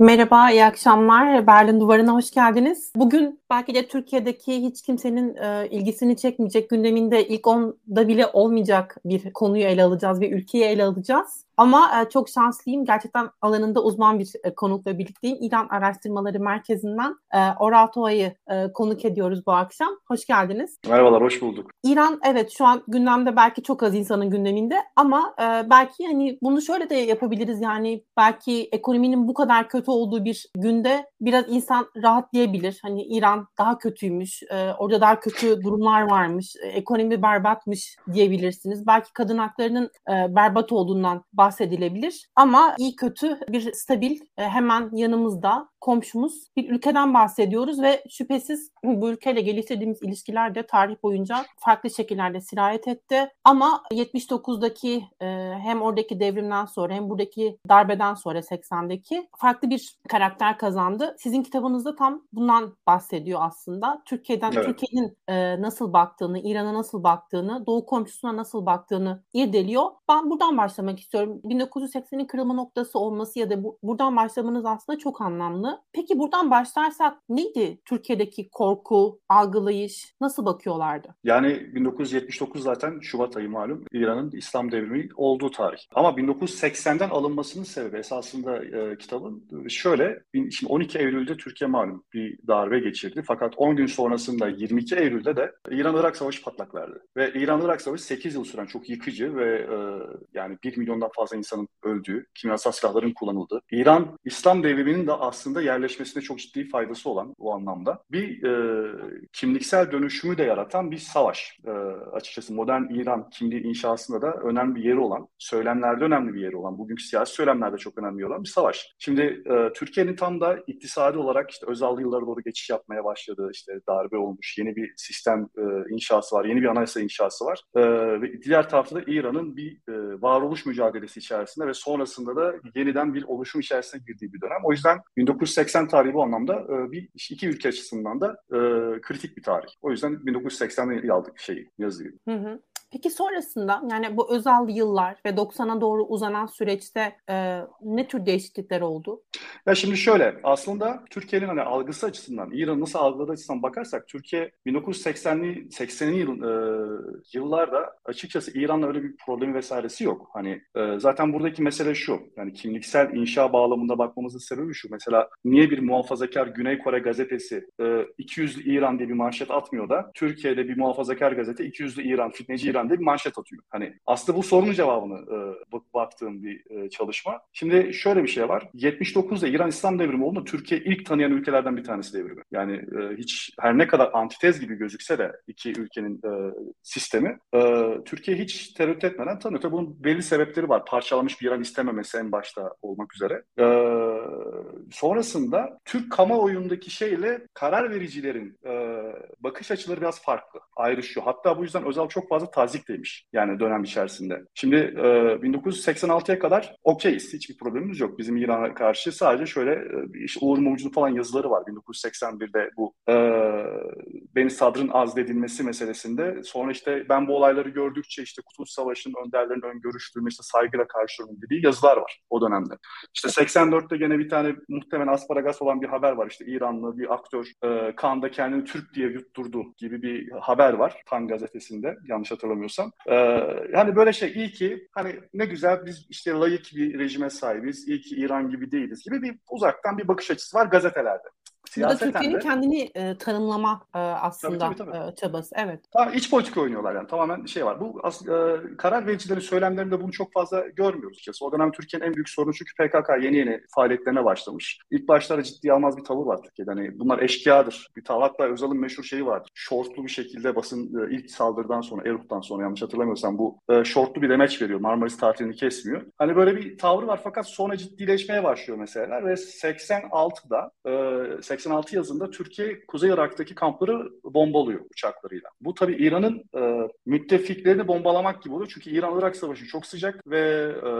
Merhaba, iyi akşamlar. Berlin Duvarı'na hoş geldiniz. Bugün belki de Türkiye'deki hiç kimsenin e, ilgisini çekmeyecek, gündeminde ilk onda bile olmayacak bir konuyu ele alacağız, bir ülkeyi ele alacağız. Ama e, çok şanslıyım. Gerçekten alanında uzman bir e, konukla birlikteyim. İran Araştırmaları Merkezi'nden e, Oral Toa'yı e, konuk ediyoruz bu akşam. Hoş geldiniz. Merhabalar, hoş bulduk. İran evet şu an gündemde belki çok az insanın gündeminde ama e, belki hani bunu şöyle de yapabiliriz yani belki ekonominin bu kadar kötü olduğu bir günde biraz insan rahatlayabilir. Hani İran daha kötüymüş, e, orada daha kötü durumlar varmış, e, ekonomi berbatmış diyebilirsiniz. Belki kadın haklarının e, berbat olduğundan bahsedilebilir. Ama iyi kötü bir stabil e, hemen yanımızda komşumuz bir ülkeden bahsediyoruz ve şüphesiz bu ülkeyle geliştirdiğimiz ilişkiler de tarih boyunca farklı şekillerde sirayet etti. Ama 79'daki e, hem oradaki devrimden sonra hem buradaki darbeden sonra 80'deki farklı bir karakter kazandı. Sizin kitabınızda tam bundan bahsediyor aslında. Türkiye'den evet. Türkiye'nin e, nasıl baktığını, İran'a nasıl baktığını, Doğu komşusuna nasıl baktığını irdeliyor. Ben buradan başlamak istiyorum. 1980'in kırılma noktası olması ya da bu, buradan başlamanız aslında çok anlamlı. Peki buradan başlarsak neydi Türkiye'deki korku, algılayış, nasıl bakıyorlardı? Yani 1979 zaten Şubat ayı malum İran'ın İslam devrimi olduğu tarih. Ama 1980'den alınmasının sebebi esasında e, kitabın şöyle, şimdi 12 Eylül'de Türkiye malum bir darbe geçirdi. Fakat 10 gün sonrasında 22 Eylül'de de İran-Irak Savaşı patlak verdi. Ve İran-Irak Savaşı 8 yıl süren çok yıkıcı ve e, yani 1 milyondan fazla insanın öldüğü, kimyasal silahların kullanıldığı, İran İslam devriminin de aslında yerleşmesine çok ciddi faydası olan bu anlamda bir e, kimliksel dönüşümü de yaratan bir savaş. E, açıkçası modern İran kimliği inşasında da önemli bir yeri olan, söylemlerde önemli bir yeri olan, bugünkü siyasi söylemlerde çok önemli olan bir savaş. Şimdi e, Türkiye'nin tam da iktisadi olarak işte özel yıllara doğru geçiş yapmaya başladığı, işte darbe olmuş, yeni bir sistem e, inşası var, yeni bir anayasa inşası var. E, ve diğer tarafta da İran'ın bir e, varoluş mücadelesi içerisinde ve sonrasında da yeniden bir oluşum içerisine girdiği bir dönem. O yüzden 1980 tarihi bu anlamda e, bir iki ülke açısından da e, kritik bir tarih. O yüzden 1980'de aldık şeyi, yazıyı. Hı hı. Peki sonrasında yani bu özel yıllar ve 90'a doğru uzanan süreçte e, ne tür değişiklikler oldu? Ya şimdi şöyle aslında Türkiye'nin hani algısı açısından İran nasıl algıladığı açısından bakarsak Türkiye 1980'li 80'li yıl, e, yıllarda açıkçası İran'la öyle bir problemi vesairesi yok. Hani e, zaten buradaki mesele şu yani kimliksel inşa bağlamında bakmamızın sebebi şu. Mesela niye bir muhafazakar Güney Kore gazetesi e, 200'lü İran diye bir manşet atmıyor da Türkiye'de bir muhafazakar gazete 200'lü İran, fitneci İran Diye bir manşet atıyor. Hani aslında bu sorunun cevabını e, baktığım bir e, çalışma. Şimdi şöyle bir şey var. 79'da İran İslam devrimi olduğunda Türkiye ilk tanıyan ülkelerden bir tanesi devrimi. Yani e, hiç her ne kadar antitez gibi gözükse de iki ülkenin e, sistemi e, Türkiye hiç tereddüt etmeden tanıyor. Tabii bunun belli sebepleri var. Parçalanmış bir İran istememesi en başta olmak üzere. E, sonrasında Türk kamuoyundaki şeyle karar vericilerin e, bakış açıları biraz farklı. Ayrışıyor. Hatta bu yüzden Özal çok fazla taze demiş yani dönem içerisinde. Şimdi e, 1986'ya kadar okeyiz. Hiçbir problemimiz yok. Bizim İran'a karşı sadece şöyle e, işte Uğur Mumcu'nun falan yazıları var 1981'de bu e, beni sadrın azledilmesi meselesinde. Sonra işte ben bu olayları gördükçe işte Kurtuluş Savaşı'nın önderlerinin öngörüştürme işte saygıyla karşılıyorum dediği yazılar var o dönemde. İşte 84'te gene bir tane muhtemelen asparagas olan bir haber var. İşte İranlı bir aktör e, Kaan'da kendini Türk diye yutturdu gibi bir haber var. Tan gazetesinde yanlış hatırlamıyorum hatırlamıyorsam. Ee, yani böyle şey iyi ki hani ne güzel biz işte layık bir rejime sahibiz, iyi ki İran gibi değiliz gibi bir uzaktan bir bakış açısı var gazetelerde. Burada Türkiye'nin kendini e, tanımlama e, aslında tabii, tabii, tabii. E, çabası. Evet. Tamam, iç politika oynuyorlar yani. Tamamen şey var. Bu as, e, karar vericilerin söylemlerinde bunu çok fazla görmüyoruz açıkçası. O dönem Türkiye'nin en büyük sorunu çünkü PKK yeni yeni faaliyetlerine başlamış. İlk başlarda ciddi almaz bir tavır var Türkiye'de. Hani bunlar eşkıyadır. Bir tavır. Hatta Özal'ın meşhur şeyi vardır. Şortlu bir şekilde basın e, ilk saldırıdan sonra, Erup'tan sonra yanlış hatırlamıyorsam bu e, şortlu bir demeç veriyor. Marmaris tatilini kesmiyor. Hani böyle bir tavır var fakat sonra ciddileşmeye başlıyor meseleler ve 86'da e, 86 yazında Türkiye Kuzey Irak'taki kampları bombalıyor uçaklarıyla. Bu tabii İran'ın e, müttefiklerini bombalamak gibi oluyor. Çünkü İran-Irak savaşı çok sıcak ve e,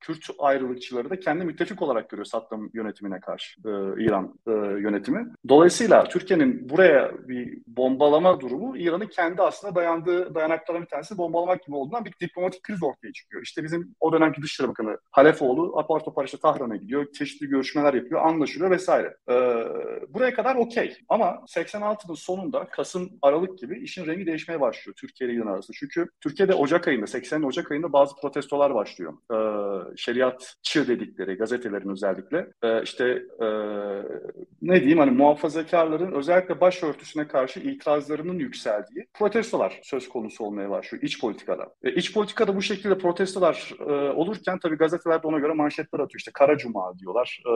Kürt ayrılıkçıları da kendi müttefik olarak görüyor Saddam yönetimine karşı e, İran e, yönetimi. Dolayısıyla Türkiye'nin buraya bir bombalama durumu İran'ın kendi aslında dayandığı dayanaklardan bir tanesi bombalamak gibi olduğundan bir diplomatik kriz ortaya çıkıyor. İşte bizim o dönemki Dışişleri Bakanı Halefoğlu apar topar işte Tahran'a gidiyor, çeşitli görüşmeler yapıyor, anlaşılıyor vesaire. Ee, buraya kadar okey. Ama 86'nın sonunda Kasım, Aralık gibi işin rengi değişmeye başlıyor Türkiye ile İran arasında. Çünkü Türkiye'de Ocak ayında, 80'in Ocak ayında bazı protestolar başlıyor. Ee, şeriatçı dedikleri gazetelerin özellikle. Ee, işte e, ne diyeyim hani muhafazakarların özellikle başörtüsüne karşı itirazlarının yükseldiği protestolar söz konusu olmaya başlıyor iç politikada. E, iç politikada bu şekilde protestolar e, olurken tabii gazeteler de ona göre manşetler atıyor. İşte Kara Cuma diyorlar, e,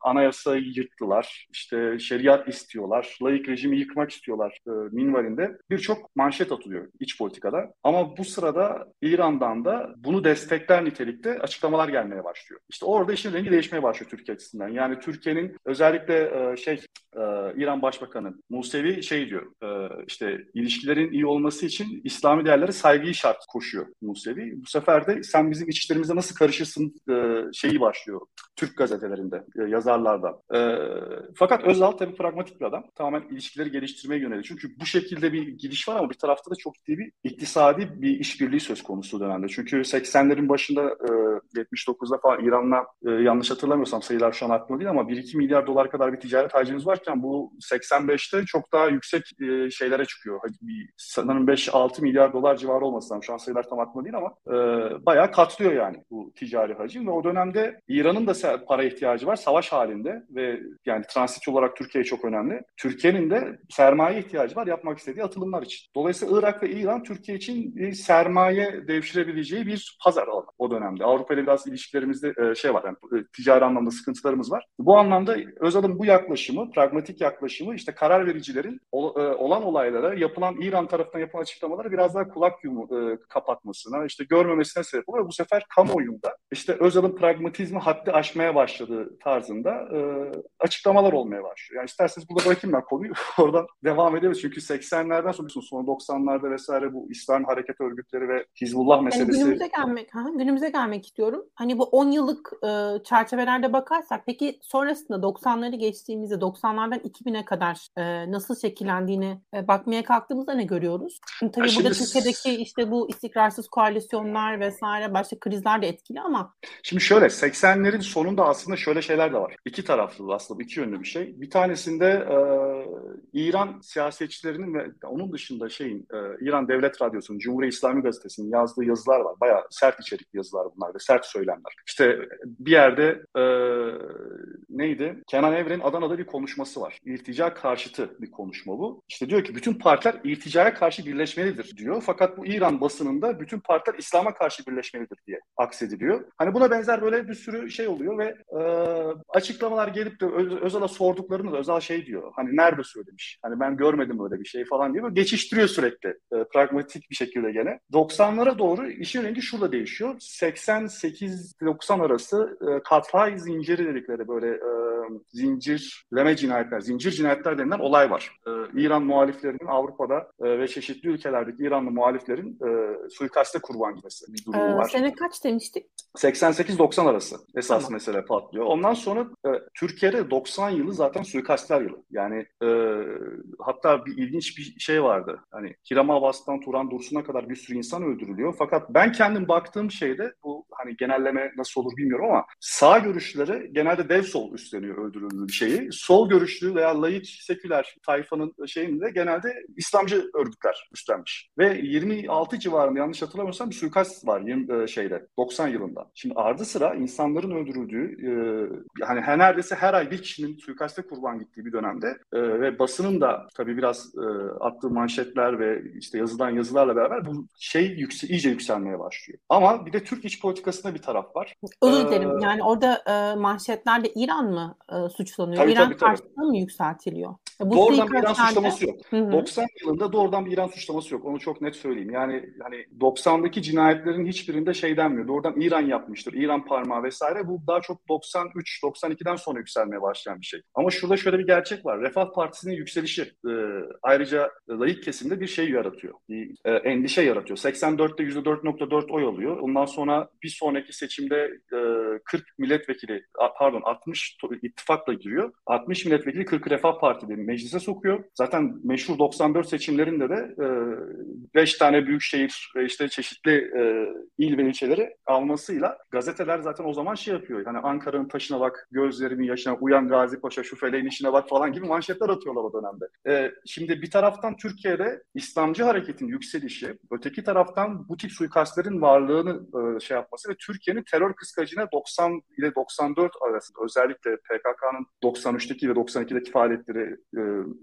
anayasayı yıktılar, işte şeriat istiyorlar, layık rejimi yıkmak istiyorlar e, minvalinde birçok manşet atılıyor iç politikada. Ama bu sırada İran'dan da bunu destekler nitelikte açıklamalar gelmeye başlıyor. İşte orada işin rengi değişmeye başlıyor Türkiye açısından. Yani Türkiye'nin özellikle e, şey e, İran Başbakanı Musevi şey diyor e, işte ilişkilerin iyi olması için İslami değerlere saygıyı şart koşuyor Musevi. Bu sefer de sen bizim iç işlerimize nasıl karışırsın e, şeyi başlıyor Türk gazetelerinde, e, yazarlarda. E, fakat Özal tabii pragmatik bir adam. Tamamen ilişkileri geliştirmeye yönelik. Çünkü bu şekilde bir gidiş var ama bir tarafta da çok ciddi bir iktisadi bir işbirliği söz konusu dönemde. Çünkü 80'lerin başında e, 79'da falan İran'la e, yanlış hatırlamıyorsam sayılar şu an aklımda değil ama 1-2 milyar dolar kadar bir ticaret hacimiz varken bu 85'te çok daha yüksek e, şeylere çıkıyor. Bir, sanırım 5-6 milyar dolar civarı olmasından şu an sayılar tam aklımda değil ama e, bayağı katlıyor yani bu ticari hacim ve o dönemde İran'ın da para ihtiyacı var savaş halinde ve yani transit olarak Türkiye çok önemli. Türkiye'nin de sermaye ihtiyacı var yapmak istediği atılımlar için. Dolayısıyla Irak ve İran Türkiye için sermaye devşirebileceği bir pazar alanı o dönemde. Avrupa ile biraz ilişkilerimizde e, şey var yani e, ticari anlamda sıkıntılarımız var. Bu anlamda Özal'ın bu yaklaşımı, pragmatik yaklaşımı işte karar vericilerin e, olan olaylara yapılan İran tarafından yapılan açıklamaları biraz daha kulak yumu, kapatmasına, işte görmemesine sebep oluyor. Bu sefer kamuoyunda işte Özal'ın pragmatizmi haddi aşmaya başladığı tarzında açıklamalar olmaya başlıyor. Yani isterseniz burada bırakayım ben konuyu. Oradan devam ederiz. Çünkü 80'lerden sonra sonra 90'larda vesaire bu İslam hareket örgütleri ve Hizbullah meselesi. Yani günümüze gelmek, ha, günümüze gelmek istiyorum. Hani bu 10 yıllık e, çerçevelerde bakarsak peki sonrasında 90'ları geçtiğimizde 90'lardan 2000'e kadar e, nasıl şekillendiğini e, bakmaya kalktığımızda ne görüyoruz? Şimdi tabii ha, burada şimdi... Türkiye'deki işte bu istikrarsız koalisyonlar vesaire başka krizler de etkili ama. Şimdi şöyle 80'lerin sonunda aslında şöyle şeyler de var. İki taraflı aslında iki yönlü bir şey. Bir tanesinde e, İran siyasetçilerinin ve onun dışında şeyin e, İran Devlet Radyosu'nun, Cumhuriyet İslami Gazetesi'nin yazdığı yazılar var. Bayağı sert içerikli yazılar bunlar ve sert söylemler. İşte bir yerde e, neydi? Kenan Evren'in Adana'da bir konuşması var. İrtica karşıtı bir konuşma bu. İşte diyor ki bütün partiler irticaya karşı birleşmelidir diyor. Fakat bu İran basınında bütün partiler İslam'a karşı birleşmelidir diye aksediliyor. Hani buna benzer böyle bir sürü şey oluyor ve e, açıklamalar gelip de Özal'a sorduklarında da Özal şey diyor. Hani nerede söylemiş? Hani ben görmedim öyle bir şey falan diye böyle geçiştiriyor sürekli. E, pragmatik bir şekilde gene. 90'lara doğru işin rengi şurada değişiyor. 88-90 arası e, Katray zinciri dedikleri böyle e, zincirleme cinayetler, zincir cinayetler denilen olay var. E, İran muhaliflerinin Avrupa'da e, ve çeşitli ülkelerdeki İranlı muhaliflerin e, suikaste kurban gitmesi bir durumu ee, var. Sene kaç demiştik? 88-90 arası esas tamam. mesele patlıyor. Ondan sonra e, Türkiye'de 90 yılı zaten suikastler yılı. Yani e, hatta bir ilginç bir şey vardı. Hani Hiram Abbas'tan Turan Dursun'a kadar bir sürü insan öldürülüyor. Fakat ben kendim baktığım şeyde bu hani genelleme nasıl olur bilmiyorum ama sağ görüşleri genelde dev sol üstleniyor öldürüldüğü şeyi. Sol görüşlü veya layık seküler tayfanın şeyinde genelde İslamcı örgütler üstlenmiş. Ve 26 civarında yanlış hatırlamıyorsam bir suikast var 20, e, şeyde 90 yılında. Şimdi ardı sıra insanların öldürüldüğü e, her neredeyse her ay bir kişinin suikaste kurban gittiği bir dönemde e, ve basının da tabii biraz e, attığı manşetler ve işte yazılan yazılarla beraber bu şey yükse, iyice yükselmeye başlıyor. Ama bir de Türk iç politika noktasında bir taraf var. Özür dilerim. Ee, yani orada e, manşetlerde İran mı e, suçlanıyor? Tabii, İran tabii, tabii. karşısında mı yükseltiliyor? Bu doğrudan bir İran suçlaması yok. Hı hı. 90 yılında doğrudan bir İran suçlaması yok. Onu çok net söyleyeyim. Yani hani 90'daki cinayetlerin hiçbirinde şey denmiyor. Doğrudan İran yapmıştır. İran parmağı vesaire. Bu daha çok 93 92'den sonra yükselmeye başlayan bir şey. Ama şurada şöyle bir gerçek var. Refah Partisi'nin yükselişi e, ayrıca layık kesimde bir şey yaratıyor. Bir e, endişe yaratıyor. 84'te %4.4 oy alıyor. Ondan sonra bir sonraki seçimde e, 40 milletvekili pardon 60 ittifakla giriyor. 60 milletvekili 40 Refah Parti'nin meclise sokuyor. Zaten meşhur 94 seçimlerinde de 5 e, tane büyük şehir ve işte çeşitli e, il ve ilçeleri almasıyla gazeteler zaten o zaman şey yapıyor. Yani Ankara'nın taşına bak, gözlerinin yaşına, uyan Gazi Paşa, şu feleğin işine bak falan gibi manşetler atıyorlar o dönemde. E, şimdi bir taraftan Türkiye'de İslamcı hareketin yükselişi, öteki taraftan bu tip suikastlerin varlığını e, şey yapması ve Türkiye'nin terör kıskacına 90 ile 94 arasında özellikle PKK'nın 93'teki ve 92'deki faaliyetleri e,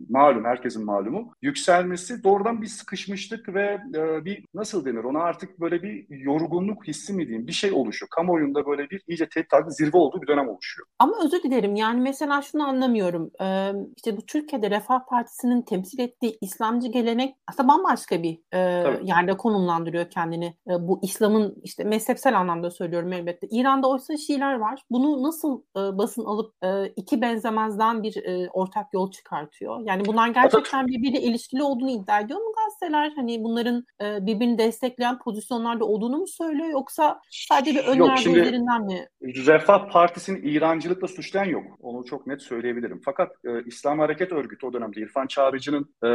malum, herkesin malumu yükselmesi doğrudan bir sıkışmışlık ve e, bir nasıl denir ona artık böyle bir yorgunluk hissi mi diyeyim bir şey oluşuyor. Kamuoyunda böyle bir iyice tehdit zirve olduğu bir dönem oluşuyor. Ama özür dilerim yani mesela şunu anlamıyorum. Ee, işte bu Türkiye'de Refah Partisi'nin temsil ettiği İslamcı gelenek aslında bambaşka bir e, yerde konumlandırıyor kendini. E, bu İslam'ın işte mezhepsel anlamda söylüyorum elbette. İran'da oysa Şiiler var. Bunu nasıl e, basın alıp e, iki benzemezden bir e, ortak yol çıkartıyor? Yani bunlar gerçekten birbiriyle ilişkili olduğunu iddia ediyor mu gazeteler? Hani bunların e, birbirini destekleyen pozisyonlarda olduğunu mu söylüyor yoksa sadece bir önyargı üzerinden mi? Refah Partisi'nin İrancılıkla suçlayan yok. Onu çok net söyleyebilirim. Fakat e, İslam Hareket Örgütü o dönemde İrfan Çağrıcı'nın e,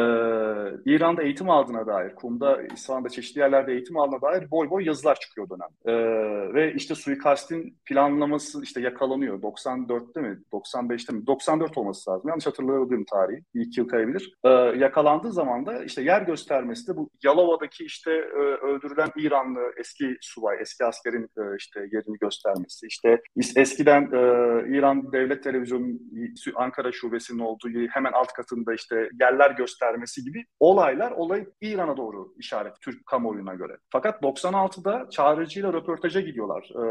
İran'da eğitim aldığına dair, Kum'da, İslam'da çeşitli yerlerde eğitim aldığına dair boy boy yazılar çıkıyor o dönem. E, ve işte suikastin planlaması işte yakalanıyor. 94'te mi? 95'te mi? 94 olması lazım. Yanlış hatırladığım tarihi. Bir iki yıl kayabilir. E, yakalandığı zaman da işte yer göstermesi de bu Yalova'daki işte e, öldürülen İranlı eski subay, eski askerin e, işte yerini göstermesi. İşte eskiden e, İran Devlet Televizyonu Ankara Şubesi'nin olduğu hemen alt katında işte yerler göstermesi gibi olaylar olayı İran'a doğru işaret Türk kamuoyuna göre. Fakat 96'da çağrıcıyla röportaja gidiyorlar e,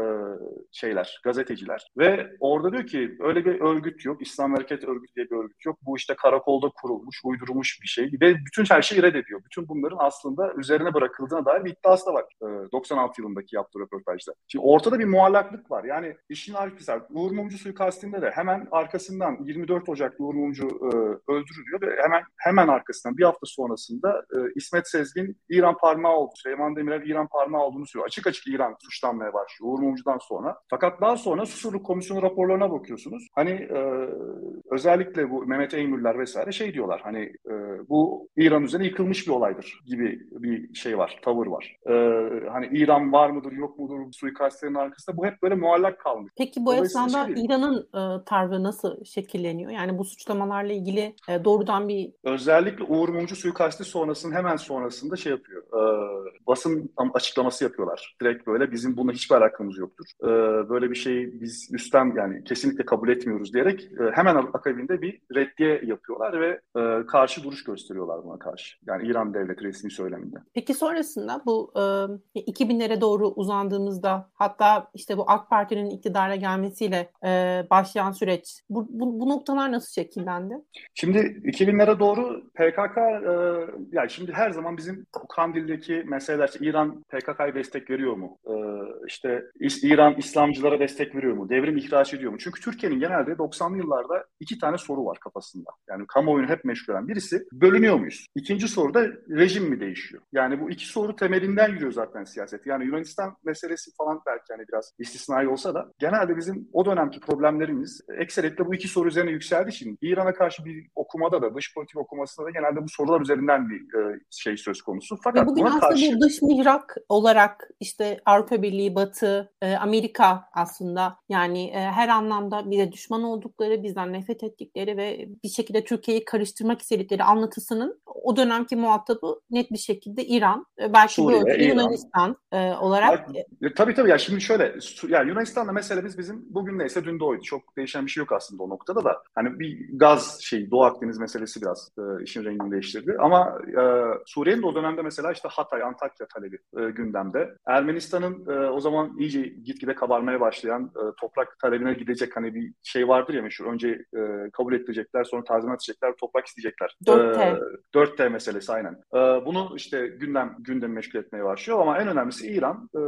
şeyler, gazeteciler. Ve orada diyor ki öyle bir örgüt yok. İslam Hareket Örgütü diye bir örgüt yok. Bu işte karakolda kurulmuş, uydurulmuş bir şey. Ve bütün her şeyi reddediyor. Bütün bunların aslında üzerine bırakıldığına dair bir iddiası da var. E, 96 yılındaki yaptığı röportajda. Şimdi ortada bir muallaklık var. Yani işin arkası, Uğur Mumcu suikastinde de hemen arkasından 24 Ocak Uğur Mumcu e, öldürülüyor ve hemen hemen arkasından bir hafta sonrasında e, İsmet Sezgin İran parmağı oldu. Süleyman Demirel İran parmağı olduğunu söylüyor. Açık açık İran suçlanmaya başlıyor Uğur Mumcu'dan sonra. Fakat daha sonra Susurluk Komisyonu raporlarına bakıyorsunuz. Hani e, özellikle bu Mehmet Eymürler vesaire şey diyorlar. Hani e, bu İran üzerine yıkılmış bir olaydır gibi bir şey var, tavır var. E, hani İran var mıdır yok mudur suikastlerin arkasında bu hep böyle muallak kalmış. Peki bu esnada şey İran'ın e, tavrı nasıl şekilleniyor? Yani bu suçlamalarla ilgili e, doğrudan bir... Özellikle Uğur Mumcu suikasti sonrasında hemen sonrasında şey yapıyor. E, basın açıklaması yapıyorlar. Direkt böyle bizim bununla hiçbir alakamız yoktur. E, böyle bir şey biz üstten yani kesinlikle kabul etmiyoruz diyerek e, hemen akabinde bir reddiye yapıyorlar ve e, karşı duruş gösteriyorlar buna karşı. Yani İran devleti resmi söyleminde. Peki sonrasında bu e, 2000'lere doğru uzandığımızda hatta işte bu AK Parti'nin iktidara gelmesiyle e, başlayan süreç bu, bu, bu noktalar nasıl şekillendi? Şimdi 2000'lere doğru PKK e, yani şimdi her zaman bizim Kandil'deki meseleler işte İran PKK'ya destek veriyor mu? E, işte İran İslamcılara destek veriyor mu? Devrim ihraç ediyor mu? Çünkü Türkiye'nin genelde 90'lı yıllarda iki tane soru var kafasında. Yani kamuoyunu hep meşgul eden birisi bölünüyor muyuz? İkinci soru da rejim mi değişiyor? Yani bu iki soru temelinden yürüyor zaten siyaset. Yani Yunanistan meselesi falan belki hani biraz istisnai olsa da genelde bizim o dönemki problemlerimiz ekseriyetle bu iki soru üzerine yükseldiği için İran'a karşı bir okumada da dış politik okumasında da genelde bu sorular üzerinden bir e, şey söz konusu. Fakat Ve bugün aslında karşı... bu dış mihrak olarak işte Avrupa Birliği, Batı, e, Amerika aslında yani e, her anlamda bize düşman oldukları, bizden nefret ettikleri ve bir şekilde Türkiye'yi karıştırmak istedikleri anlatısının o dönemki muhatabı net bir şekilde İran, e, belki Suriye, böyle Yunanistan e, olarak. Ya, tabii tabii ya şimdi şöyle ya Yunanistan'da meselemiz bizim bugün neyse dün de oydu. Çok değişen bir şey yok aslında o noktada da. Hani bir gaz şey Doğu Akdeniz meselesi biraz e, işin rengini değiştirdi. Ama e, Suriye'nin o dönemde mesela işte Hatay, Antakya talebi e, gündemde. Ermenistan'ın e, o zaman iyice gitgide kabarmaya başlayan e, toprak talebine gidecek hani bir şey vardır ya meşhur. Önce e, kabul ettirecekler sonra tazminat edecekler, toprak isteyecekler. 4T. E, 4T meselesi aynen. E, bunu işte gündem gündemi meşgul etmeye başlıyor ama en önemlisi İran e,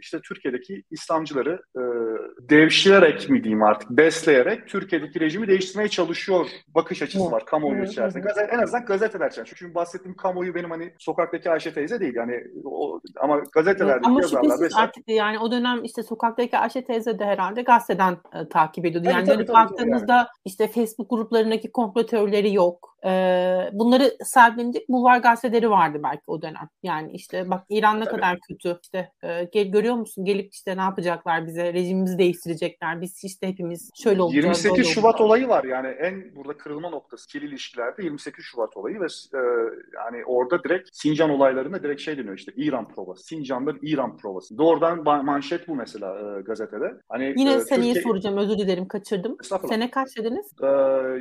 işte Türkiye'deki İslamcıları e, devşirerek mi diyeyim artık besleyerek Türkiye'deki rejimi değiştirmeye çalışıyor bakış açısı var kamuoyu içerisinde. Gazete, en azından gazeteler için. Çünkü bahsettiğim kamuoyu benim hani sokaktaki Ayşe teyze değil yani o, ama gazetelerdeki ama yazarlar mesela. artık yani o dönem işte sokaktaki Ayşe teyze de herhalde gazeteden e, takip ediyordu. Tabii, yani tabii, tabii, baktığımızda yani. işte Facebook gruplarındaki komplo teorileri yok. Ee, bunları sahiplenecek bulvar gazeteleri vardı belki o dönem. Yani işte bak İran ne Tabii. kadar kötü. İşte e, gel, görüyor musun? Gelip işte ne yapacaklar bize? Rejimimizi değiştirecekler. Biz işte hepimiz şöyle olacağız. 28 Şubat olacağız. olayı var. Yani en burada kırılma noktası ikili ilişkilerde 28 Şubat olayı ve e, yani orada direkt Sincan olaylarında direkt şey deniyor işte İran provası. Sincan'da İran provası. Doğrudan manşet bu mesela e, gazetede. Hani Yine e, seneyi Türkiye... soracağım. Özür dilerim kaçırdım. Sene kaç dediniz? E,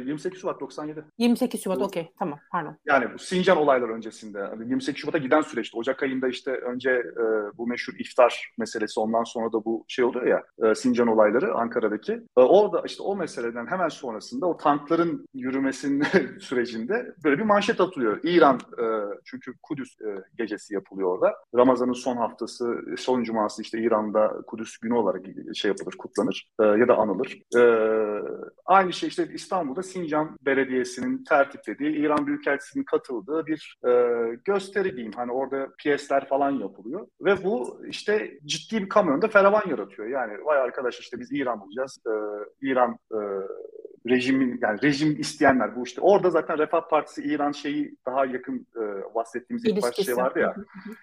28 Şubat 97. 28 Şubat okey tamam pardon. Yani bu Sincan olayları öncesinde 28 hani Şubat'a giden süreçte Ocak ayında işte önce e, bu meşhur iftar meselesi ondan sonra da bu şey oluyor ya e, Sincan olayları Ankara'daki. E, orada işte o meseleden hemen sonrasında o tankların yürümesinin sürecinde böyle bir manşet atılıyor. İran e, çünkü Kudüs e, gecesi yapılıyor orada. Ramazan'ın son haftası, son cuması işte İran'da Kudüs günü olarak şey yapılır, kutlanır e, ya da anılır. E, aynı şey işte İstanbul'da Sincan Belediyesi'nin tertiplediği, İran Büyükelçisi'nin katıldığı bir e, gösteri diyeyim. Hani orada piyesler falan yapılıyor. Ve bu işte ciddi bir kamyonda feravan yaratıyor. Yani vay arkadaş işte biz İran bulacağız. E, İran e, rejimin yani rejim isteyenler bu işte orada zaten Refah Partisi İran şeyi daha yakın e, bahsettiğimiz ilk başta şey vardı ya.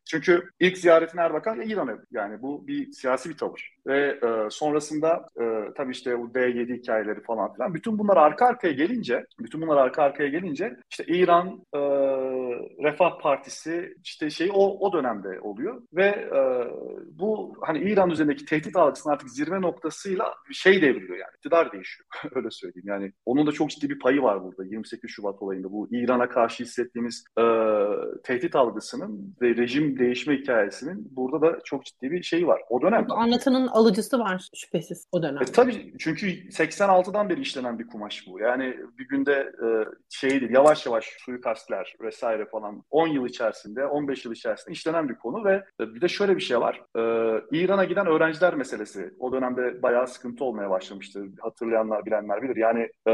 Çünkü ilk ziyaretini Erbakan İran'a yani bu bir siyasi bir tavır. Ve e, sonrasında e, tabii işte bu D7 hikayeleri falan filan bütün bunlar arka arkaya gelince bütün bunlar arka arkaya gelince işte İran e, Refah Partisi işte şey o, o dönemde oluyor ve e, bu hani İran üzerindeki tehdit algısının artık zirve noktasıyla şey devriliyor yani iktidar değişiyor öyle söyleyeyim. Yani onun da çok ciddi bir payı var burada 28 Şubat olayında. Bu İran'a karşı hissettiğimiz e, tehdit algısının ve rejim değişme hikayesinin burada da çok ciddi bir şeyi var. O dönem. Anlatanın alıcısı var şüphesiz o dönem. E, tabii çünkü 86'dan beri işlenen bir kumaş bu. Yani bir günde e, şey değil yavaş yavaş suikastler vesaire falan 10 yıl içerisinde 15 yıl içerisinde işlenen bir konu ve e, bir de şöyle bir şey var. E, İran'a giden öğrenciler meselesi o dönemde bayağı sıkıntı olmaya başlamıştı. Hatırlayanlar bilenler bilir. Yani e,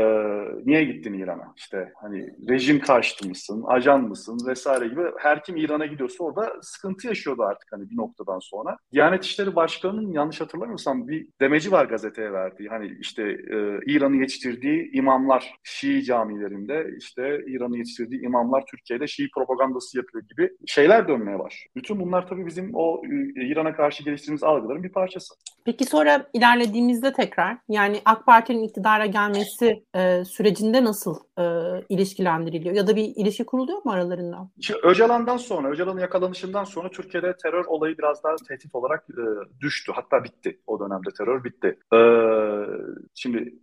niye gittin İran'a? İşte hani rejim karşıtı mısın, ajan mısın vesaire gibi her kim İran'a gidiyorsa orada sıkıntı yaşıyordu artık hani bir noktadan sonra. Diyanet İşleri Başkanı'nın yanlış hatırlamıyorsam bir demeci var gazeteye verdiği. Hani işte e, İran'ı yetiştirdiği imamlar Şii camilerinde işte İran'ı yetiştirdiği imamlar Türkiye'de Şii propagandası yapıyor gibi şeyler dönmeye başlıyor. Bütün bunlar tabii bizim o e, İran'a karşı geliştirdiğimiz algıların bir parçası. Peki sonra ilerlediğimizde tekrar yani AK Parti'nin iktidara gelmesi e, sürecinde nasıl e, ilişkilendiriliyor? Ya da bir ilişki kuruluyor mu aralarında? Şimdi Öcalan'dan sonra, Öcalan'ın yakalanışından sonra Türkiye'de terör olayı biraz daha tehdit olarak e, düştü. Hatta bitti. O dönemde terör bitti. E, şimdi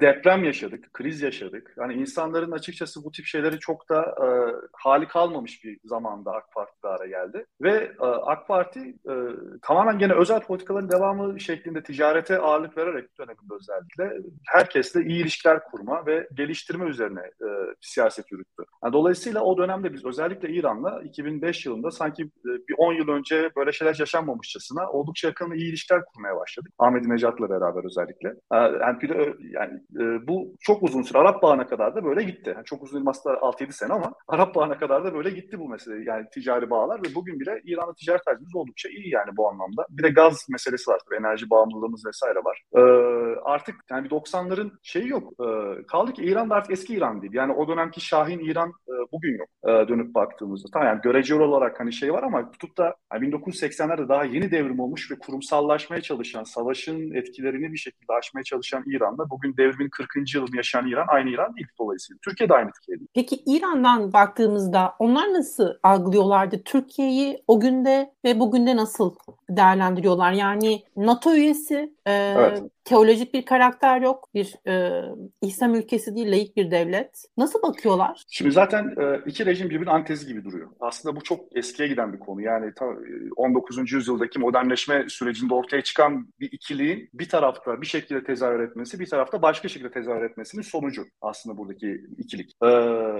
deprem yaşadık, kriz yaşadık. Yani insanların açıkçası bu tip şeyleri çok da e, hali kalmamış bir zamanda AK Parti iktidara geldi. Ve e, AK Parti e, tamamen gene özel politikaların devamı şeklinde ticarete ağırlık vererek döneminde özellikle herkesle iyi ilişkiler kurma ve geliştirme üzerine e, siyaset yürüttü. Yani dolayısıyla o dönemde biz özellikle İran'la 2005 yılında sanki e, bir 10 yıl önce böyle şeyler yaşanmamışçasına oldukça yakın iyi ilişkiler kurmaya başladık. Ahmet Necat'la beraber özellikle. E, yani, yani e, bu çok uzun süre Arap Bağı'na kadar da böyle gitti. Yani çok uzun aslında 6-7 sene ama Arap Bağı'na kadar da böyle gitti bu mesele. Yani ticari bağlar ve bugün bile İran'la ticaret hacmimiz oldukça iyi yani bu anlamda. Bir de gaz meselesi var enerji bağımlılığımız vesaire var. Ee, artık yani 90'ların şeyi yok. Ee, kaldı ki İran da artık eski İran değil. Yani o dönemki Şahin İran e, bugün yok e, dönüp baktığımızda. Tamam yani göreceli olarak hani şey var ama tutup da yani 1980'lerde daha yeni devrim olmuş ve kurumsallaşmaya çalışan, savaşın etkilerini bir şekilde aşmaya çalışan İran'da bugün devrimin 40. yılını yaşayan İran aynı İran değil dolayısıyla. Türkiye de aynı Türkiye değil. Peki İran'dan baktığımızda onlar nasıl algılıyorlardı Türkiye'yi o günde ve bugün de nasıl değerlendiriyorlar? Yani NATO üyesi, e, evet. teolojik bir karakter yok, bir e, İslam ülkesi değil, layık bir devlet. Nasıl bakıyorlar? Şimdi zaten e, iki rejim birbirinin antezi gibi duruyor. Aslında bu çok eskiye giden bir konu. Yani ta, 19. E, yüzyıldaki modernleşme sürecinde ortaya çıkan bir ikiliğin bir tarafta bir şekilde tezahür etmesi, bir tarafta başka şekilde tezahür etmesinin sonucu aslında buradaki ikilik. Ee,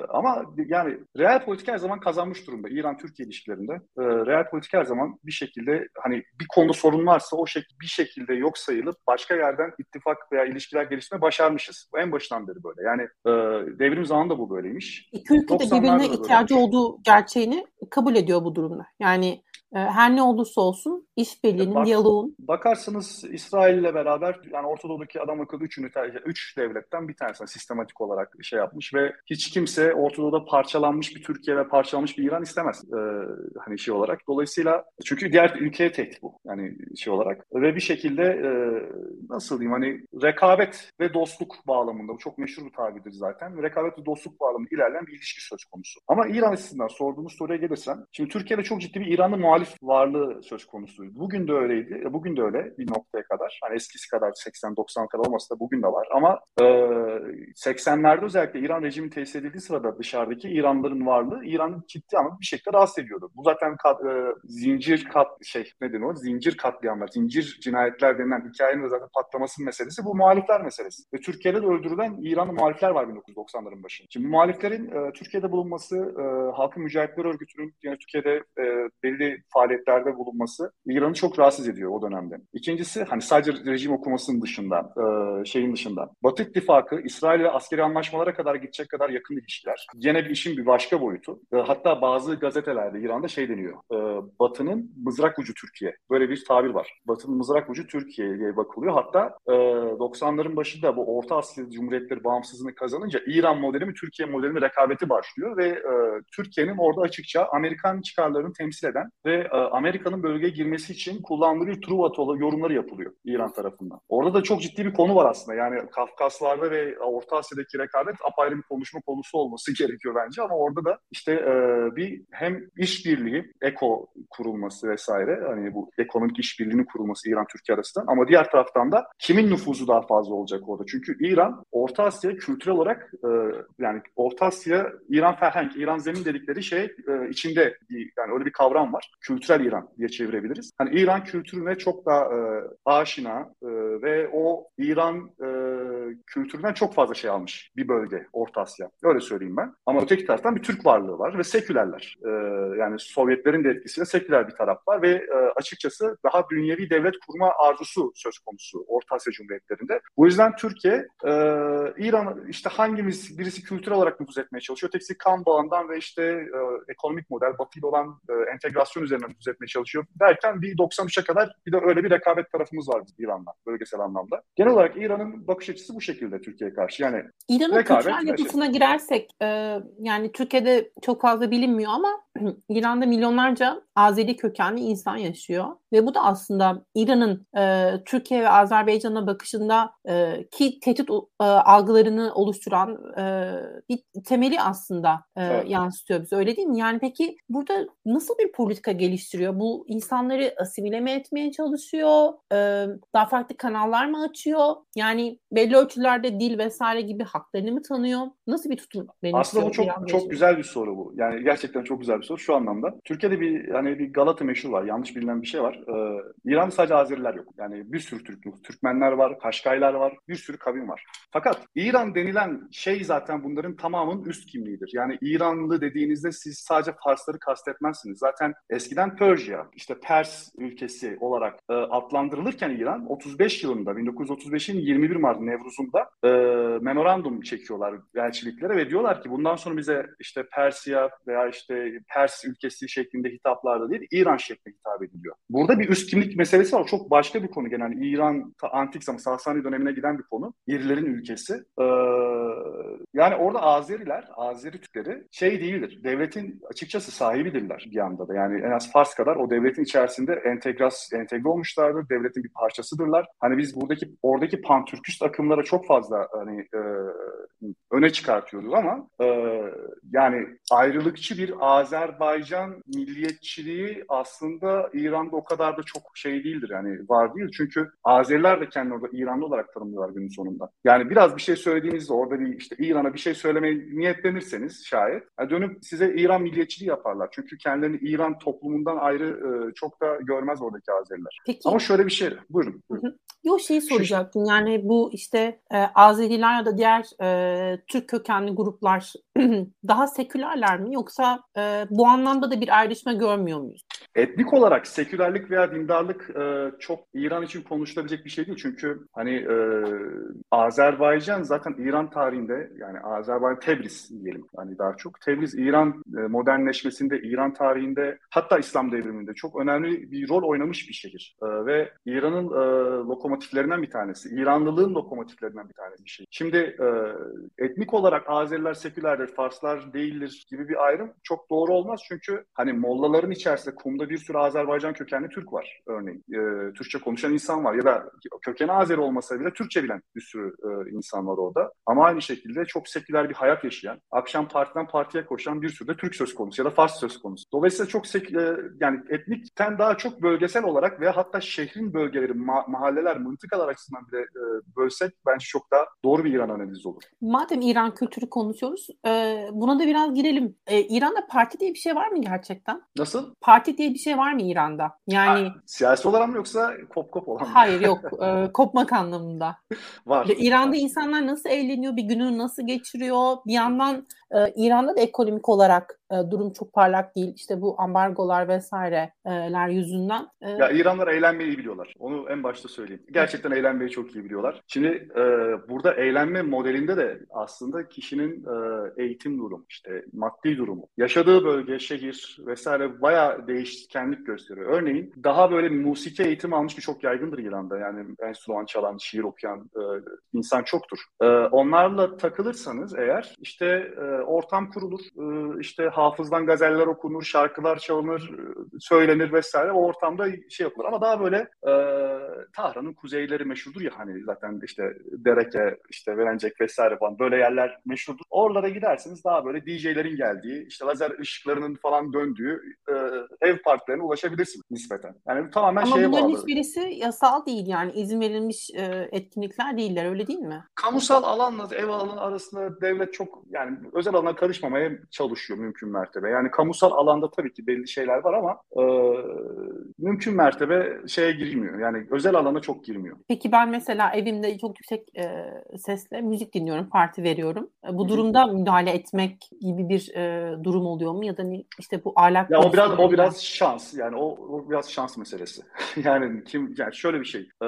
ama yani real politik her zaman kazanmış durumda. İran-Türkiye ilişkilerinde e, real politik her zaman bir şekilde hani bir konuda sorun varsa o şek bir şekilde yok sayılıp başka yerden ittifak veya ilişkiler geliştirme başarmışız. Bu en başından beri böyle. Yani e, devrim zamanında bu böyleymiş. İki ülke de birbirine ihtiyacı olduğu gerçeğini kabul ediyor bu durumda. Yani ee, her ne olursa olsun işbirliğinin, Bak, diyaloğun. Bakarsanız İsrail ile beraber yani Orta Doğu'daki adam akıllı üç, ünite, üç devletten bir tanesine sistematik olarak şey yapmış ve hiç kimse Orta Doğu'da parçalanmış bir Türkiye ve parçalanmış bir İran istemez. Ee, hani şey olarak. Dolayısıyla çünkü diğer ülkeye tehdit bu. Yani şey olarak. Ve bir şekilde e, nasıl diyeyim hani rekabet ve dostluk bağlamında bu çok meşhur bir tabirdir zaten. Rekabet ve dostluk bağlamında ilerleyen bir ilişki söz konusu. Ama İran açısından sorduğunuz soruya gelirsen şimdi Türkiye'de çok ciddi bir İranlı muhalefet muhalif varlığı söz konusuydu. Bugün de öyleydi. E, bugün de öyle bir noktaya kadar. Hani eskisi kadar 80-90 kadar olmasa da bugün de var. Ama e, 80'lerde özellikle İran rejimi tesis edildiği sırada dışarıdaki İranlıların varlığı İran'ı ciddi anlamda bir şekilde rahatsız ediyordu. Bu zaten kat, e, zincir kat şey nedir o? Zincir katliamlar, zincir cinayetler denilen hikayenin de zaten patlamasının meselesi bu muhalifler meselesi. Ve Türkiye'de de öldürülen İranlı muhalifler var 1990'ların başında. Şimdi muhaliflerin e, Türkiye'de bulunması, e, Halkın Mücahitler Örgütü'nün yani Türkiye'de e, belli faaliyetlerde bulunması İran'ı çok rahatsız ediyor o dönemde. İkincisi hani sadece rejim okumasının dışında, e, şeyin dışında. Batı İttifakı İsrail ile askeri anlaşmalara kadar gidecek kadar yakın ilişkiler. Yine bir işin bir başka boyutu. E, hatta bazı gazetelerde İran'da şey deniyor. E, Batı'nın mızrak ucu Türkiye. Böyle bir tabir var. Batı'nın mızrak ucu Türkiye diye bakılıyor. Hatta e, 90'ların başında bu Orta Asya Cumhuriyetleri bağımsızlığını kazanınca İran modeli mi Türkiye modeli mi rekabeti başlıyor ve e, Türkiye'nin orada açıkça Amerikan çıkarlarını temsil eden ve e, Amerika'nın bölgeye girmesi için kullandığı bir Truva yorumları yapılıyor İran tarafından. Orada da çok ciddi bir konu var aslında. Yani Kafkaslarda ve Orta Asya'daki rekabet apayrı bir konuşma konusu olması gerekiyor bence ama orada da işte e, bir hem işbirliği, eko kurulması vesaire hani bu ekonomik işbirliğinin kurulması İran-Türkiye arasında ama diğer taraftan da kimin nüfuzu daha fazla olacak orada? Çünkü İran Orta Asya kültürel olarak e, yani Orta Asya İran ferhenk, İran zemin dedikleri şey içinde bir, yani öyle bir kavram var kültürel İran diye çevirebiliriz. Hani İran kültürüne çok daha e, aşina e, ve o İran e, kültüründen çok fazla şey almış bir bölge Orta Asya. Öyle söyleyeyim ben. Ama öteki taraftan bir Türk varlığı var ve sekülerler. E, yani Sovyetlerin de etkisiyle seküler bir taraf var ve e, açıkçası daha dünyevi devlet kurma arzusu söz konusu Orta Asya Cumhuriyetlerinde. Bu yüzden Türkiye e, İran işte hangimiz birisi kültürel olarak nüfuz etmeye çalışıyor. Ötekisi kan bağından ve işte e, ekonomik model, batıyla olan e, entegrasyon üzerine nüfuz etmeye çalışıyor derken bir 93'e kadar bir de öyle bir rekabet tarafımız var İran'la bölgesel anlamda. Genel olarak İran'ın bakış açısı bu şekilde Türkiye'ye karşı. Yani İran'ın kültürel yapısına şey. girersek e, yani Türkiye'de çok fazla bilinmiyor ama İran'da milyonlarca Azeri kökenli insan yaşıyor ve bu da aslında İran'ın e, Türkiye ve Azerbaycan'a bakışında e, ki tehdit e, algılarını oluşturan e, bir temeli aslında e, evet. yansıtıyor bize öyle değil mi? Yani peki burada nasıl bir politika geliştiriyor? Bu insanları asimile mi etmeye çalışıyor? E, daha farklı kanallar mı açıyor? Yani belli ölçülerde dil vesaire gibi haklarını mı tanıyor? Nasıl bir tutum benimsiyor? Aslında bu çok çok güzel bir soru bu. Yani gerçekten çok güzel bir soru şu anlamda. Türkiye'de bir hani bir Galata meşhur var. Yanlış bilinen bir şey var. Ee, İran'da sadece Azeriler yok. Yani bir sürü Türk, Türkmenler var, Kaşkaylar var, bir sürü kavim var. Fakat İran denilen şey zaten bunların tamamının üst kimliğidir. Yani İranlı dediğinizde siz sadece Farsları kastetmezsiniz. Zaten eskiden Persia, işte Pers ülkesi olarak e, adlandırılırken İran 35 yılında 1935'in 21 Mart Nevruz'unda e, memorandum çekiyorlar elçiliklere ve diyorlar ki bundan sonra bize işte Persia veya işte Pers ülkesi şeklinde hitaplarda değil İran şeklinde hitap ediliyor. Burada bir üst kimlik meselesi var. Çok başka bir konu genel. İran antik zaman Sasani dönemine giden bir konu. İrilerin ülkesi. Ee, yani orada Azeriler, Azeri Türkleri şey değildir. Devletin açıkçası sahibidirler bir anda da. Yani en az Fars kadar o devletin içerisinde entegras, entegre olmuşlardır. Devletin bir parçasıdırlar. Hani biz buradaki oradaki pantürküst akımlara çok fazla hani e, öne çıkartıyoruz ama e, yani ayrılıkçı bir Azerbaycan milliyetçiliği aslında İran'da o kadar da çok şey değildir yani var değil. Çünkü Azeriler de kendini orada İranlı olarak tanımlıyorlar günün sonunda. Yani biraz bir şey söylediğinizde orada bir işte İran'a bir şey söylemeye niyetlenirseniz şayet yani dönüp size İran milliyetçiliği yaparlar. Çünkü kendilerini İran toplumundan ayrı e, çok da görmez oradaki Azeriler. Peki. Ama şöyle bir şey, buyurun. buyurun. Yo şeyi soracaktım yani bu işte e, Azeriler ya da diğer e, Türk kökenli gruplar daha sekülerler mi yoksa e, bu anlamda da bir ayrışma görmüyor muyuz? Etnik olarak sekülerlik veya dindarlık e, çok İran için konuşulabilecek bir şey değil. Çünkü hani e, Azerbaycan zaten İran tarihinde yani Azerbaycan Tebriz diyelim hani daha çok. Tebriz İran e, modernleşmesinde, İran tarihinde hatta İslam devriminde çok önemli bir rol oynamış bir şehir. E, ve İran'ın e, lokomotiflerinden bir tanesi. İranlılığın lokomotiflerinden bir tanesi bir şey. Şimdi e, etnik olarak Azeriler sekülerdir, Farslar değildir gibi bir ayrım çok doğru olmaz. Çünkü hani Mollaların içerisinde kumda bir sürü Azerbaycan kökenli Türk var örneğin. E, Türkçe konuşan insan var ya da kökeni Azeri olmasa bile Türkçe bilen bir sürü e, insan var orada. Ama aynı şekilde çok seküler bir hayat yaşayan, akşam partiden partiye koşan bir sürü de Türk söz konusu ya da Fars söz konusu. Dolayısıyla çok sek e, yani etnikten daha çok bölgesel olarak veya hatta şehrin bölgeleri, ma- mahalleler, mıntıkalar açısından bile e, bölsek bence çok daha doğru bir İran analizi olur. Madem İran kültürü konuşuyoruz, e, buna da biraz girelim. E, İran'da parti diye bir şey var mı gerçekten? Nasıl? Parti diye bir şey var mı İran'da? Yani ha, siyasi olarak mı yoksa kop kop olan mı? Hayır yok, e, kopmak anlamında. var. İran'da insanlar nasıl eğleniyor, bir gününü nasıl geçiriyor? Bir yandan e, İran'da da ekonomik olarak e, durum çok parlak değil. İşte bu ambargolar vesaireler yüzünden. E, ya İranlar eğlenmeyi biliyorlar. Onu en başta söyleyeyim. Gerçekten eğlenmeyi çok iyi biliyorlar. Şimdi e, burada eğlenme modelinde de aslında kişinin e, eğitim durumu, işte maddi durumu, yaşadığı bölge, şehir vesaire bayağı değişkenlik gösteriyor. Örneğin daha böyle musiki eğitim almış ki çok yaygındır İran'da. Yani enstrüman çalan, şiir okuyan e, insan çoktur. E, onlarla takılırsanız eğer işte e, ortam kurulur, e, işte hafızdan gazeller okunur, şarkılar çalınır, söylenir vesaire. O ortamda şey yapılır. Ama daha böyle e, Tahran'ın kuzeyleri meşhurdur ya hani zaten işte Dereke, işte Verencek vesaire falan böyle yerler meşhurdur. Oralara giderseniz daha böyle DJ'lerin geldiği, işte lazer ışıklarının falan döndüğü e, ev parklarına ulaşabilirsiniz nispeten. Yani tamamen Ama şeye bağlı. Ama bunların hiçbirisi yasal değil yani izin verilmiş e, etkinlikler değiller öyle değil mi? Kamusal alanla ev alanı arasında devlet çok yani özel alana karışmamaya çalışıyor mümkün mertebe. Yani kamusal alanda tabii ki belli şeyler var ama e, mümkün mertebe şeye girmiyor. Yani özel alana çok girmiyor. Peki ben mesela evimde çok yüksek e, sesle müzik dinliyorum, parti veriyorum. E, bu durumda müdahale etmek gibi bir e, durum oluyor mu ya da işte bu ahlak Ya o biraz o biraz şans. Yani o, o biraz şans meselesi. yani kim yani şöyle bir şey. E,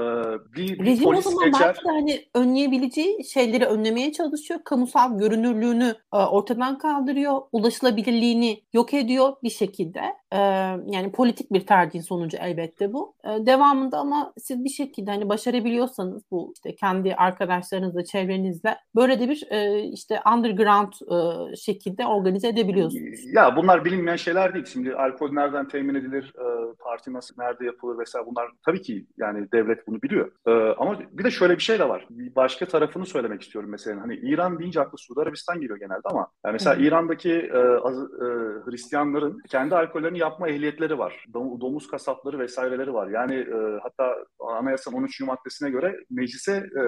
bir, bir Rejim polis o zaman geçer. belki de hani önleyebileceği şeyleri önlemeye çalışıyor. Kamusal görünürlüğünü e, ortadan kaldırıyor. Ulaşılabilirliğini yok ediyor bir şekilde. E, yani politik bir tercihin sonucu elbette bu. E, devamında ama siz bir şekilde hani başarabiliyorsanız bu işte kendi arkadaşlarınızla, çevrenizle böyle de bir e, işte underground e, şekilde organize edebiliyorsunuz. Ya bunlar bilinmeyen şeyler değil. Şimdi alkol nereden temin edilir, e, parti nasıl, nerede yapılır vesaire bunlar tabii ki yani devlet bunu biliyor. E, ama bir de şöyle bir şey de var. Bir başka tarafını söylemek istiyorum mesela. Hani İran deyince aklı Suudi Arabistan geliyor genelde ama yani mesela Hı. İran'daki e, az, e, Hristiyanların kendi alkollerini yapma ehliyetleri var. Domuz kasapları vesaireleri var. Yani e, hatta anayasanın 13. maddesine göre meclise e,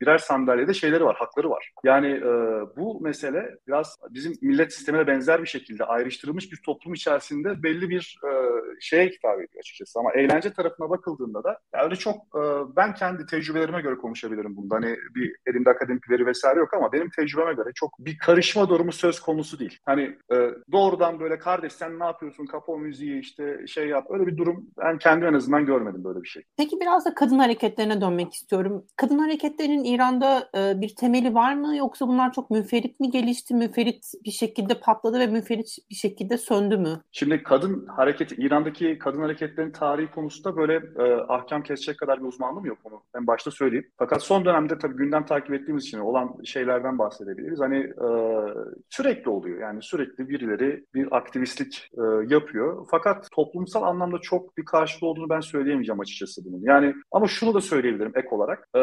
birer sandalyede şeyleri var, hakları var. Yani e, bu mesele biraz bizim millet sistemine benzer bir şekilde ayrıştırılmış bir toplum içerisinde belli bir e, şeye hitap ediyor açıkçası. Ama eğlence tarafına bakıldığında da yani öyle çok e, ben kendi tecrübelerime göre konuşabilirim bunda. Hani bir elimde akademik veri vesaire yok ama benim tecrübeme göre çok bir karışma durumu söz konusu değil. Hani e, doğrudan böyle kardeş sen ne yapıyorsun müziği işte şey yap öyle bir durum ben kendi en azından görmedim böyle bir şey. Peki biraz da kadın hareketlerine dönmek istiyorum. Kadın hareketlerinin İran'da e, bir temeli var mı yoksa bunlar çok müferit mi gelişti, müferit bir şekilde patladı ve müferit bir şekilde söndü mü? Şimdi kadın hareketi, İran'daki kadın hareketlerin tarihi konusunda böyle e, ahkam kesecek kadar bir uzmanlığım yok onu en başta söyleyeyim. Fakat son dönemde tabii gündem takip ettiğimiz için olan şeylerden bahsedebiliriz. Hani e, sürekli oluyor yani sürekli birileri bir aktivistlik e, yapıyor. Fakat toplumsal anlamda çok bir karşılığı olduğunu ben söyleyemeyeceğim açıkçası bunun. Yani ama şunu da söyleyebilirim ek olarak. E,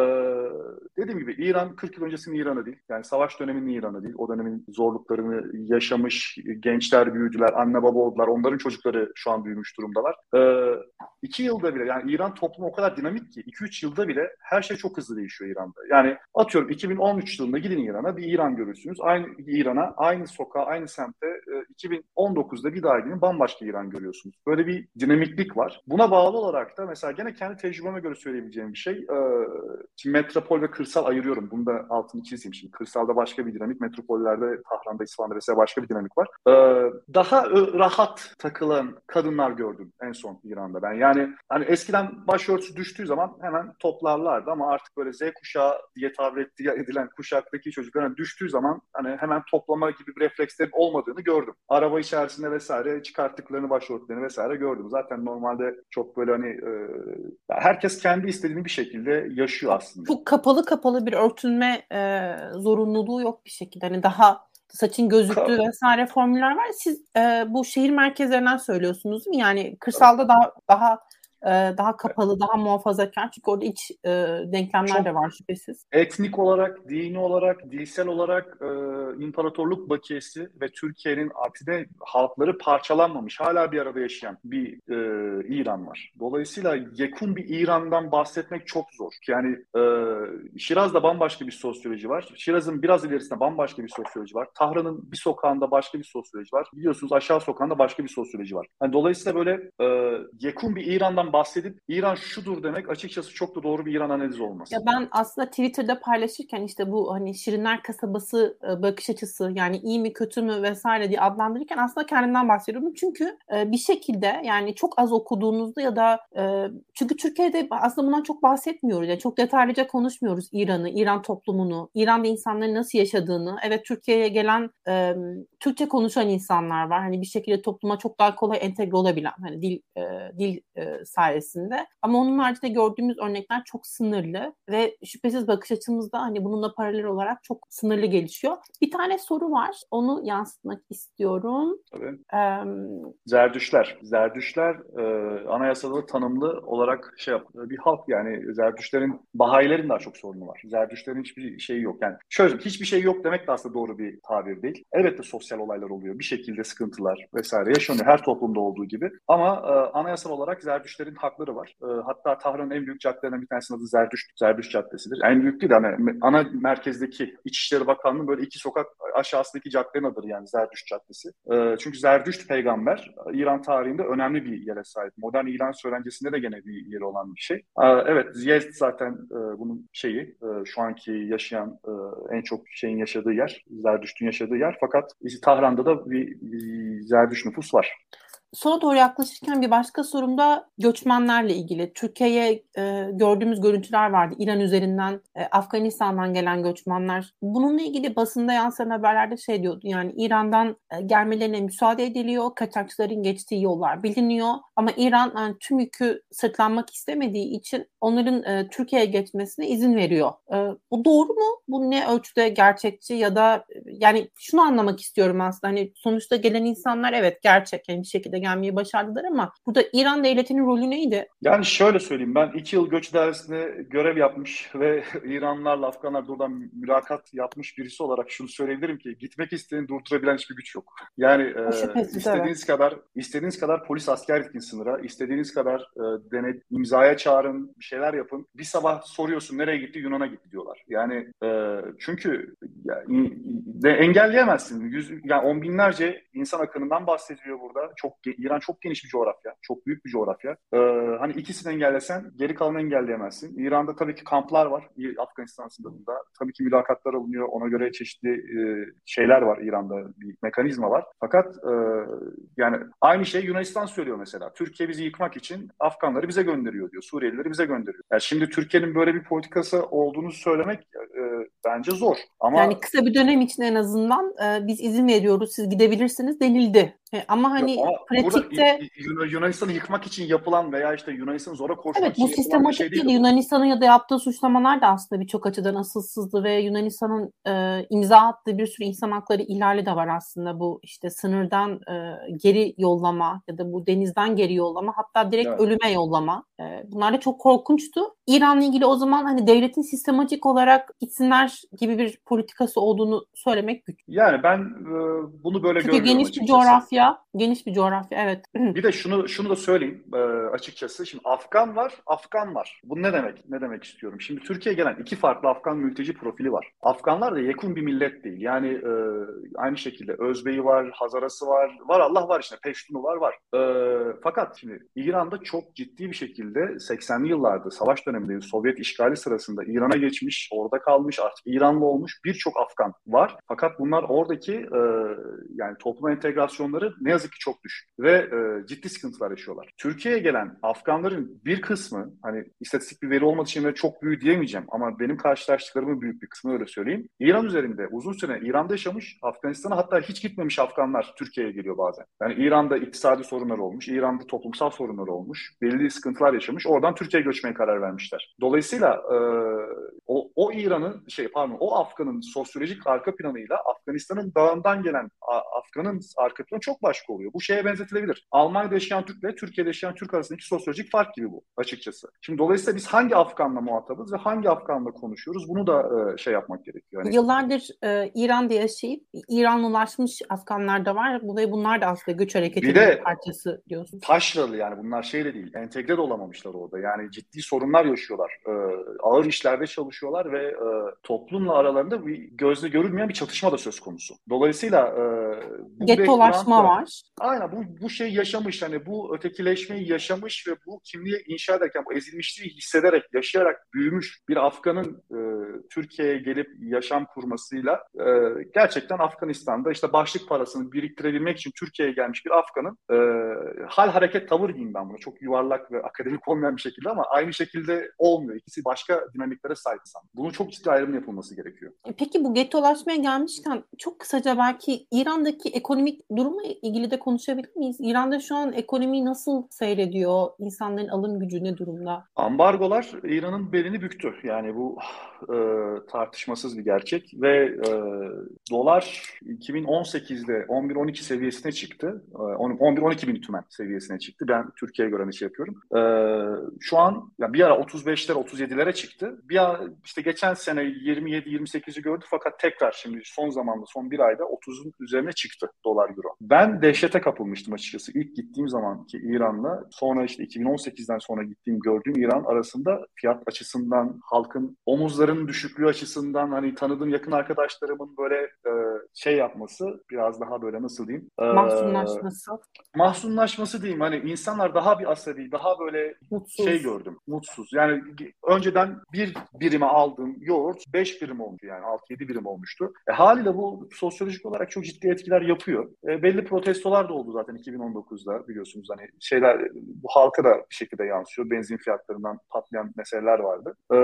dediğim gibi İran 40 yıl öncesinin İran'ı değil. Yani savaş döneminin İran'ı değil. O dönemin zorluklarını yaşamış gençler büyüdüler, anne baba oldular. Onların çocukları şu an büyümüş durumdalar. Ee, iki yılda bile yani İran toplumu o kadar dinamik ki 2-3 yılda bile her şey çok hızlı değişiyor İran'da. Yani atıyorum 2013 yılında gidin İran'a bir İran görürsünüz. Aynı İran'a, aynı sokağa, aynı semte e, 2019'da bir daha gidin bambaşka İran görüyorsunuz. Böyle bir dinamiklik var. Buna bağlı olarak da mesela gene kendi tecrübeme göre söyleyebileceğim bir şey. E, metropol ve kırsal ayırıyorum. Bunu da altını çizeyim şimdi. Kırsalda başka bir dinamik, metropollerde, Tahran'da, İsfahan'da vesaire başka bir dinamik var. E, daha rahat takılan kadınlar gördüm en son İran'da ben. Yani hani eskiden başörtüsü düştüğü zaman hemen toplarlardı ama artık böyle Z kuşağı diye tabir edilen kuşaktaki çocukların düştüğü zaman hani hemen toplama gibi bir reflekslerin olmadığını gördüm. Araba içerisinde vesaire çıkarttıklarını başörtülerini vesaire gördüm. Zaten normalde çok böyle hani e, herkes kendi istediğini bir şekilde yaşıyor aslında. Çok kapalı kapalı bir örtünme e, zorunluluğu yok bir şekilde. Hani daha saçın gözüktüğü vesaire formüller var. Siz e, bu şehir merkezlerinden söylüyorsunuz değil mi? Yani kırsalda daha daha daha kapalı, daha muhafazakar. Çünkü orada iç e, denklemler Çok de var şüphesiz. Etnik olarak, dini olarak, dilsel olarak e, imparatorluk bakiyesi ve Türkiye'nin aksine halkları parçalanmamış, hala bir arada yaşayan bir e, İran var. Dolayısıyla yakın bir İran'dan bahsetmek çok zor. Yani e, Şiraz'da bambaşka bir sosyoloji var. Şiraz'ın biraz ilerisinde bambaşka bir sosyoloji var. Tahran'ın bir sokağında başka bir sosyoloji var. Biliyorsunuz aşağı sokağında başka bir sosyoloji var. Yani dolayısıyla böyle e, yakın bir İran'dan bahsedip İran şudur demek açıkçası çok da doğru bir İran analizi olmaz. Ya ben aslında Twitter'da paylaşırken işte bu hani Şirinler kasabası e, bakış açısı yani iyi mi kötü mü vesaire diye adlandırırken aslında kendimden bahsediyorum. Çünkü e, bir şekilde yani çok az okuduğunuzda ya da e, çünkü Türkiye'de aslında bundan çok bahsetmiyoruz. Yani çok detaylıca konuşmuyoruz İran'ı, İran toplumunu, İran'da insanların nasıl yaşadığını. Evet Türkiye'ye gelen Türkçe konuşan insanlar var. Hani bir şekilde topluma çok daha kolay entegre olabilen hani dil dil sayesinde. Ama onun haricinde gördüğümüz örnekler çok sınırlı ve şüphesiz bakış açımızda hani bununla paralel olarak çok sınırlı gelişiyor. Bir tane soru var. Onu yansıtmak istiyorum. Tabii. Ee, Zerdüşler. Zerdüşler e, anayasada tanımlı olarak şey yap, bir halk yani Zerdüşlerin Bahayilerin daha çok sorunu var. Zerdüşlerin hiçbir şeyi yok. Yani şöyle hiçbir şey yok demek de aslında doğru bir tabir değil. Elbette sosyal olaylar oluyor. Bir şekilde sıkıntılar vesaire yaşanıyor her toplumda olduğu gibi. Ama e, anayasal olarak Zerdüşlerin Zerdüştlerin hakları var. E, hatta Tahran'ın en büyük caddelerinden bir tanesinin adı Zerdüşt, Zerdüşt Caddesi'dir. En büyük değil hani ana merkezdeki İçişleri Bakanlığı böyle iki sokak aşağısındaki caddenin adıdır yani Zerdüşt Caddesi. E, çünkü Zerdüşt peygamber İran tarihinde önemli bir yere sahip. Modern İran söylencesinde de gene bir yeri olan bir şey. E, evet Ziyest zaten e, bunun şeyi e, şu anki yaşayan e, en çok şeyin yaşadığı yer. Zerdüşt'ün yaşadığı yer. Fakat Tahran'da da bir, bir Zerdüşt nüfus var sona doğru yaklaşırken bir başka sorum da göçmenlerle ilgili. Türkiye'ye e, gördüğümüz görüntüler vardı. İran üzerinden, e, Afganistan'dan gelen göçmenler. Bununla ilgili basında yansıyan haberlerde şey diyordu. Yani İran'dan e, gelmelerine müsaade ediliyor. Kaçakçıların geçtiği yollar biliniyor. Ama İran yani tüm yükü sırtlanmak istemediği için onların e, Türkiye'ye geçmesine izin veriyor. E, bu doğru mu? Bu ne ölçüde gerçekçi ya da e, yani şunu anlamak istiyorum aslında. Hani sonuçta gelen insanlar evet gerçek yani bir şekilde gelmeyi başardılar ama burada İran devletinin rolü neydi? Yani şöyle söyleyeyim ben iki yıl göç dairesinde görev yapmış ve İranlılarla Afganlar buradan mülakat yapmış birisi olarak şunu söyleyebilirim ki gitmek isteyeni durdurabilen hiçbir güç yok. Yani e, istediğiniz evet. kadar istediğiniz kadar polis asker gitkin sınıra, istediğiniz kadar e, denet imzaya çağırın, bir şeyler yapın. Bir sabah soruyorsun nereye gitti? Yunan'a gitti diyorlar. Yani e, çünkü yani, de engelleyemezsin. Yüz, yani on binlerce insan akınından bahsediyor burada. Çok İran çok geniş bir coğrafya. Çok büyük bir coğrafya. Ee, hani ikisini engellesen geri kalanı engelleyemezsin. İran'da tabii ki kamplar var. Afganistan sınırında. Tabii ki mülakatlar alınıyor. Ona göre çeşitli e, şeyler var İran'da. Bir mekanizma var. Fakat e, yani aynı şey Yunanistan söylüyor mesela. Türkiye bizi yıkmak için Afganları bize gönderiyor diyor. Suriyelileri bize gönderiyor. Yani şimdi Türkiye'nin böyle bir politikası olduğunu söylemek e, bence zor. Ama yani kısa bir dönem için en azından e, biz izin veriyoruz siz gidebilirsiniz denildi. E, ama hani ya, pratikte Yunanistan'ı yıkmak için yapılan veya işte Yunanistan'ı zora koşmak evet, için bu sistematik şey değil. Yunanistan'ın ya da yaptığı suçlamalar da aslında birçok açıdan asılsızdı ve Yunanistan'ın e, imza attığı bir sürü insan hakları ihlali de var aslında bu işte sınırdan e, geri yollama ya da bu denizden geri yollama hatta direkt evet. ölüme yollama. E, bunlar da çok korkunçtu. İran'la ilgili o zaman hani devletin sistematik olarak gitsinler gibi bir politikası olduğunu söylemek güç. Yani ben e, bunu böyle Çünkü geniş bir coğrafya geniş bir coğrafya evet. bir de şunu şunu da söyleyeyim e, açıkçası. Şimdi Afgan var, Afgan var. Bu ne demek? Ne demek istiyorum? Şimdi Türkiye'ye gelen iki farklı Afgan mülteci profili var. Afganlar da yakın bir millet değil. Yani e, aynı şekilde Özbeyi var, Hazarası var. Var Allah var işte. Peştunu var var. E, fakat şimdi İran'da çok ciddi bir şekilde 80'li yıllarda savaş döneminde Sovyet işgali sırasında İran'a geçmiş, orada kalmış, artık İranlı olmuş birçok Afgan var. Fakat bunlar oradaki e, yani toplum entegrasyonları ne yazık ki çok düşük ve e, ciddi sıkıntılar yaşıyorlar. Türkiye'ye gelen Afganların bir kısmı hani istatistik bir veri olmadığı için çok büyük diyemeyeceğim ama benim karşılaştıklarımın büyük bir kısmı öyle söyleyeyim. İran üzerinde uzun süre İran'da yaşamış, Afganistan'a hatta hiç gitmemiş Afganlar Türkiye'ye geliyor bazen. Yani İran'da iktisadi sorunlar olmuş, İran'da toplumsal sorunlar olmuş, belli sıkıntılar yaşamış. Oradan Türkiye'ye göçmeye karar vermişler. Dolayısıyla e, o, o İran'ın şey pardon o Afgan'ın sosyolojik arka planıyla Afganistan'ın dağından gelen Afgan'ın arka planı çok başka oluyor. Bu şeye benzetilebilir. Almanya'da yaşayan Türk ile Türkiye'de yaşayan Türk arasındaki sosyolojik fark gibi bu açıkçası. Şimdi dolayısıyla biz hangi Afgan'la muhatabız ve hangi Afgan'la konuşuyoruz bunu da e, şey yapmak gerekiyor. Yani, Yıllardır e, İran'da yaşayıp İranlılaşmış Afganlar da var. Bu ve bunlar da aslında göç hareketinin bir parçası diyorsun. Taşralı yani bunlar şeyle değil. Entegre de olamamışlar orada. Yani ciddi sorunlar yaşıyorlar. E, ağır işlerde çalışıyorlar ve e, toplumla aralarında bir gözle görülmeyen bir çatışma da söz konusu. Dolayısıyla e, bu Gettolaşma var. Aynen bu, bu şey yaşamış hani bu ötekileşmeyi yaşamış ve bu kimliği inşa ederken bu ezilmişliği hissederek, yaşayarak büyümüş bir Afgan'ın e, Türkiye'ye gelip yaşam kurmasıyla e, gerçekten Afganistan'da işte başlık parasını biriktirebilmek için Türkiye'ye gelmiş bir Afgan'ın e, hal hareket tavır diyeyim ben bunu. Çok yuvarlak ve akademik olmayan bir şekilde ama aynı şekilde olmuyor. İkisi başka dinamiklere sahip sanırım. Bunun çok ciddi ayrım yapılması gerekiyor. E, peki bu gettolaşmaya gelmişken çok kısaca belki İran'daki ekonomik durumla ilgili de konuşabilir miyiz? İran'da şu an ekonomi nasıl seyrediyor? İnsanların alım gücü ne durumda? Ambargolar İran'ın belini büktü. Yani bu e, tartışmasız bir gerçek ve e, dolar 2018'de 11-12 seviyesine çıktı. E, 11-12 bin tümen seviyesine çıktı. Ben Türkiye'ye göre şey yapıyorum. E, şu an yani bir ara 35'lere 37'lere çıktı. Bir ara işte geçen sene 27-28'i gördü fakat tekrar şimdi son zamanda son bir ayda 30'un üzerine çıktı dolar euro. Ben dehşete kapılmıştım açıkçası. İlk gittiğim zaman ki İran'la sonra işte 2018'den sonra gittiğim gördüğüm İran arasında fiyat açısından halkın omuzlarının düşüklüğü açısından hani tanıdığım yakın arkadaşlarımın böyle e, şey yapması biraz daha böyle nasıl diyeyim? E, mahzunlaşması. Mahzunlaşması diyeyim hani insanlar daha bir asabi, daha böyle Mutsuz. şey gördüm. Mutsuz. Yani önceden bir birime aldığım yoğurt 5 birim olmuştu yani 6-7 birim olmuştu. E, haliyle bu sosyolojik olarak çok ciddi etkiler yapıyor. E, belli protestolar da oldu zaten 2019'da biliyorsunuz hani şeyler bu halka da bir şekilde yansıyor. Benzin fiyatlarından patlayan meseleler vardı. E,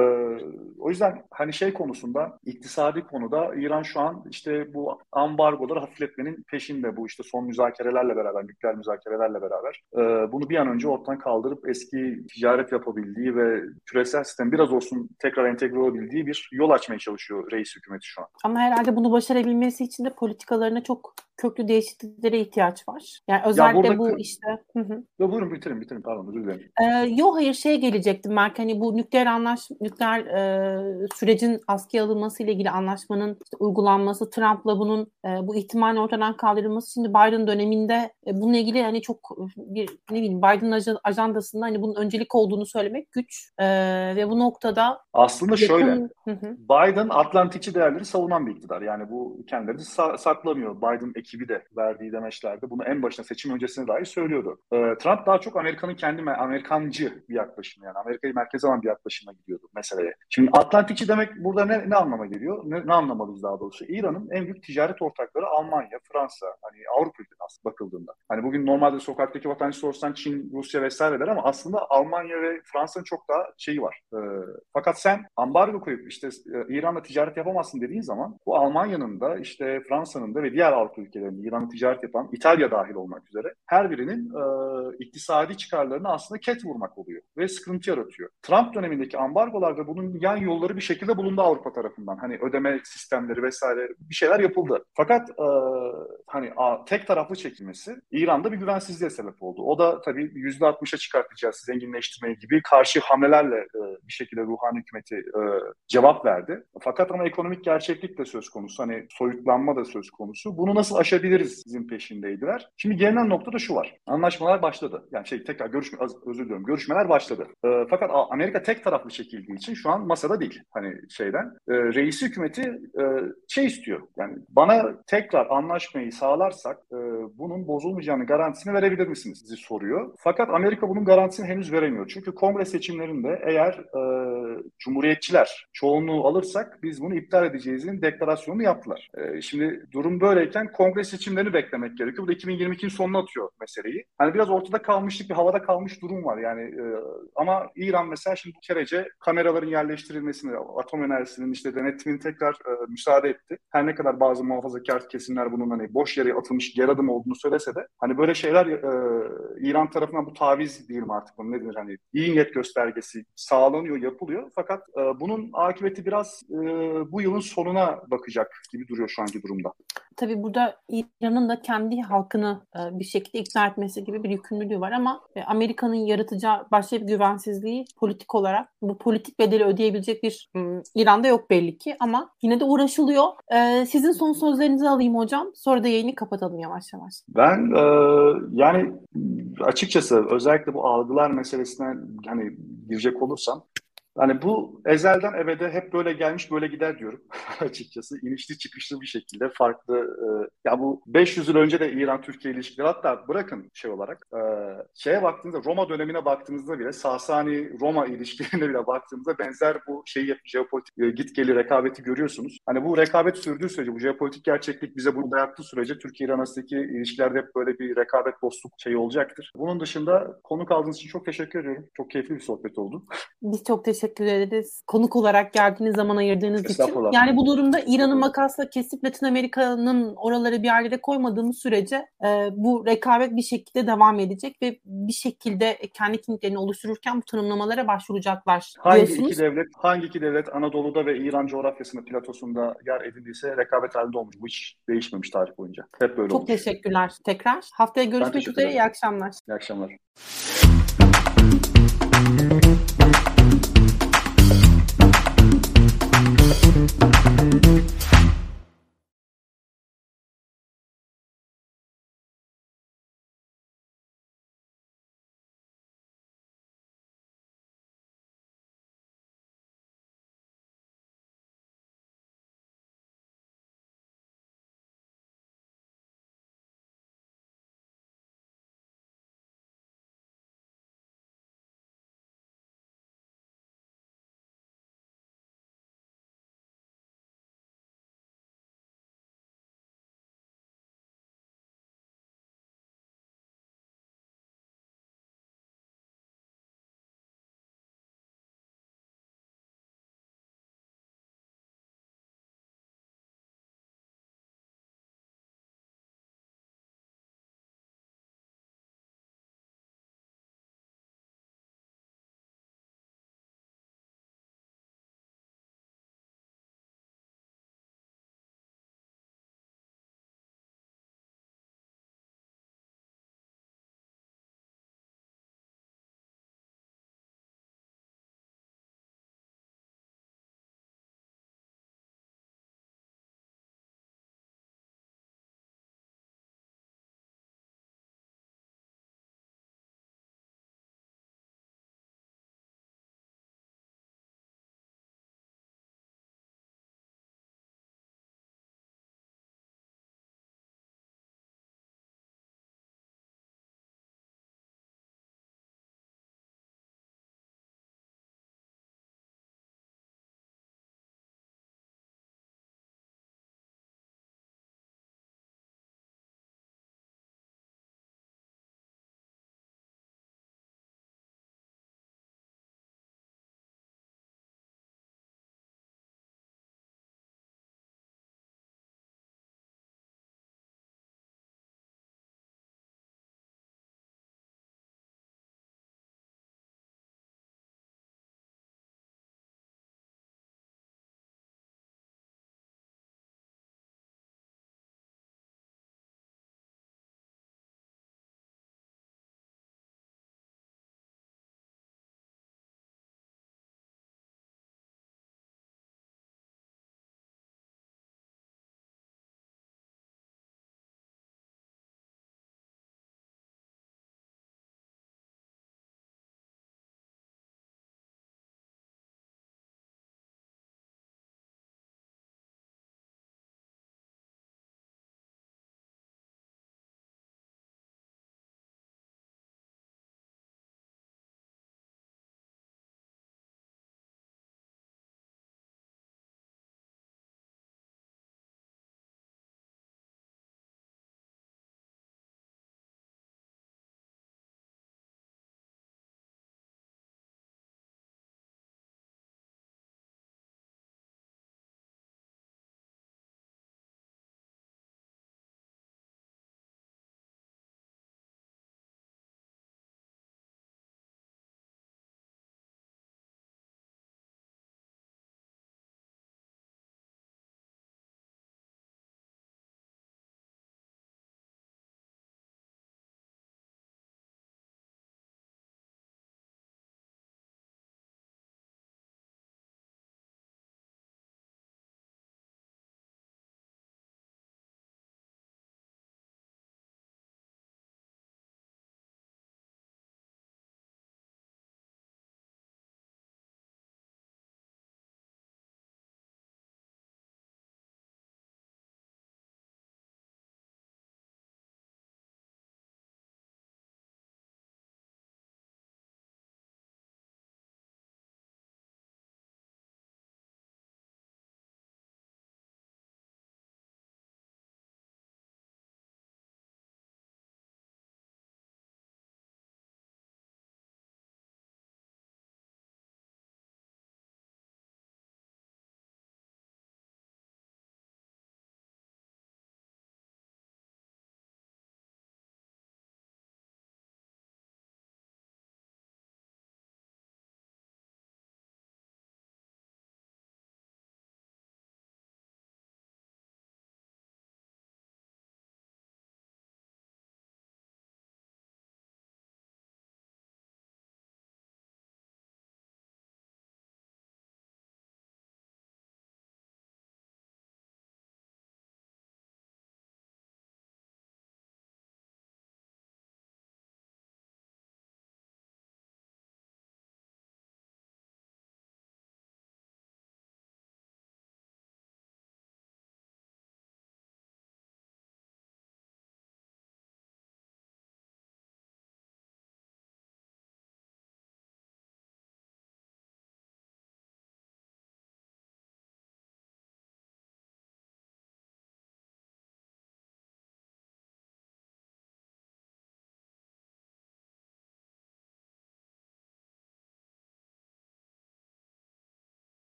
o yüzden hani şey konusunda iktisadi konuda İran şu an işte bu ambargoları hafifletmenin peşinde bu işte son müzakerelerle beraber, nükleer müzakerelerle beraber e, bunu bir an önce ortadan kaldırıp eski ticaret yapabildiği ve küresel sistem biraz olsun tekrar entegre olabildiği bir yol açmaya çalışıyor reis hükümeti şu an. Ama herhalde bunu başarabilmesi için de politikalarına çok köklü değişikliklere ihtiyaç var. Yani özellikle ya bu işte. Ya buyurun bitirin bitirin pardon özür dilerim. Ee, yo hayır şeye gelecektim Mark hani bu nükleer anlaş nükleer e, sürecin askıya alınması ile ilgili anlaşmanın işte uygulanması Trump'la bunun e, bu ihtimalin ortadan kaldırılması şimdi Biden döneminde e, bununla ilgili hani çok bir ne bileyim Biden ajandasında hani bunun öncelik olduğunu söylemek güç e, ve bu noktada aslında yakın... şöyle hı hı. Biden Atlantikçi değerleri savunan bir iktidar yani bu kendileri sa- saklamıyor Biden ekibi de verdiği demeçlerde bunu en başına seçim öncesine dair söylüyordu. Ee, Trump daha çok Amerika'nın kendi Amerikancı bir yaklaşım yani Amerika'yı merkeze alan bir yaklaşımla gidiyordu meseleye. Şimdi Atlantikçi demek burada ne, ne anlama geliyor? Ne, ne anlamalıyız daha doğrusu? İran'ın en büyük ticaret ortakları Almanya, Fransa, hani Avrupa ülkeleri aslında bakıldığında. Hani bugün normalde sokaktaki vatandaşı sorsan Çin, Rusya vesaireler ama aslında Almanya ve Fransa'nın çok daha şeyi var. Ee, fakat sen ambargo koyup işte e, İran'la ticaret yapamazsın dediğin zaman bu Almanya'nın da işte Fransa'nın da ve diğer Avrupa ülkelerinde İran'la ticaret yapan İtalya dahil olmak üzere her birinin e, iktisadi çıkarlarını aslında ket vurmak oluyor ve sıkıntı yaratıyor. Trump dönemindeki ambargolar ve bunun yan yolları bir şekilde bulundu Avrupa tarafından. Hani ödeme sistemleri vesaire bir şeyler yapıldı. Fakat e, hani a, tek taraflı çekilmesi İran'da bir güvensizliğe sebep oldu. O da tabii %60'a çıkartacağız zenginleştirmeyi gibi karşı hamlelerle e, bir şekilde ruhani hükümeti e, cevap verdi. Fakat ama ekonomik gerçeklik de söz konusu. Hani soyutlanma da söz konusu. Bunu nasıl aşabiliriz sizin peşindeydiler. Şimdi gelinen noktada şu var. Anlaşmalar başladı. Yani şey tekrar görüşme özür diliyorum. Görüşmeler başladı. E, fakat Amerika tek taraflı çekildiği için şu an masada değil. Hani şeyden. E, reisi hükümeti e, şey istiyor. Yani bana tekrar anlaşmayı sağlarsak e, bunun bozulmayacağını garantisini verebilir misiniz? Sizi soruyor. Fakat Amerika bunun garantisini henüz veremiyor. Çünkü kongre seçimlerinde eğer e, cumhuriyetçiler çoğunluğu alırsak biz bunu iptal edeceğizin deklarasyonunu yaptılar. E, şimdi durum böyleyken kongre seçimlerini beklemek gerekiyor. Bu da 2022'nin sonuna atıyor meseleyi. Hani biraz ortada kalmışlık bir havada kalmış durum var yani e, ama İran mesela şimdi bu kerece kameraların yerleştirilmesini, atom enerjisinin işte denetimin tekrar e, müsaade etti. Her ne kadar bazı muhafazakar kesimler bunun hani boş yere atılmış geri adım olduğunu söylese de hani böyle şeyler e, İran tarafından bu taviz diyelim artık bunu nedir hani iyi niyet göstergesi sağlanıyor, yapılıyor. Fakat e, bunun akıbeti biraz e, bu yılın sonuna bakacak gibi duruyor şu anki durumda. Tabii burada İran'ın da kendi halkını e, bir şekilde ikna etmesi gibi bir yükümlülüğü var ama e, Amerika'nın yaratacağı başka bir güvensizliği politik olarak bu politik bedeli ödeyebilecek bir ım, İran'da yok belli ki ama yine de uğraşılıyor. E, sizin son sözlerinizi alayım hocam. Sonra da yayını kapatalım yavaş yavaş. Ben e, yani açıkçası özellikle bu algılar meselesine hani girecek olursam Hani bu ezelden ebede hep böyle gelmiş böyle gider diyorum açıkçası. İnişli çıkışlı bir şekilde farklı. E, ya bu 500 yıl önce de İran-Türkiye ilişkileri hatta bırakın şey olarak e, şeye baktığınızda Roma dönemine baktığınızda bile Sasani-Roma ilişkilerine bile baktığımızda benzer bu şeyi jeopolitik e, git geli rekabeti görüyorsunuz. Hani bu rekabet sürdüğü sürece bu jeopolitik gerçeklik bize bunu dayattığı sürece Türkiye-İran arasındaki ilişkilerde hep böyle bir rekabet dostluk şeyi olacaktır. Bunun dışında konuk aldığınız için çok teşekkür ediyorum. Çok keyifli bir sohbet oldu. Biz çok teşekkür teşekkür ederiz. Konuk olarak geldiğiniz zaman ayırdığınız için. Yani bu durumda İran'ı makasla kesip Latin Amerika'nın oraları bir ailede koymadığımız sürece e, bu rekabet bir şekilde devam edecek ve bir şekilde kendi kimliklerini oluştururken bu tanımlamalara başvuracaklar. Hangi iki devlet hangi iki devlet Anadolu'da ve İran coğrafyasında platosunda yer edindiyse rekabet halinde olmuş. Bu hiç değişmemiş tarih boyunca. Hep böyle Çok olmuş. teşekkürler tekrar. Haftaya görüşmek üzere. İyi akşamlar. İyi akşamlar.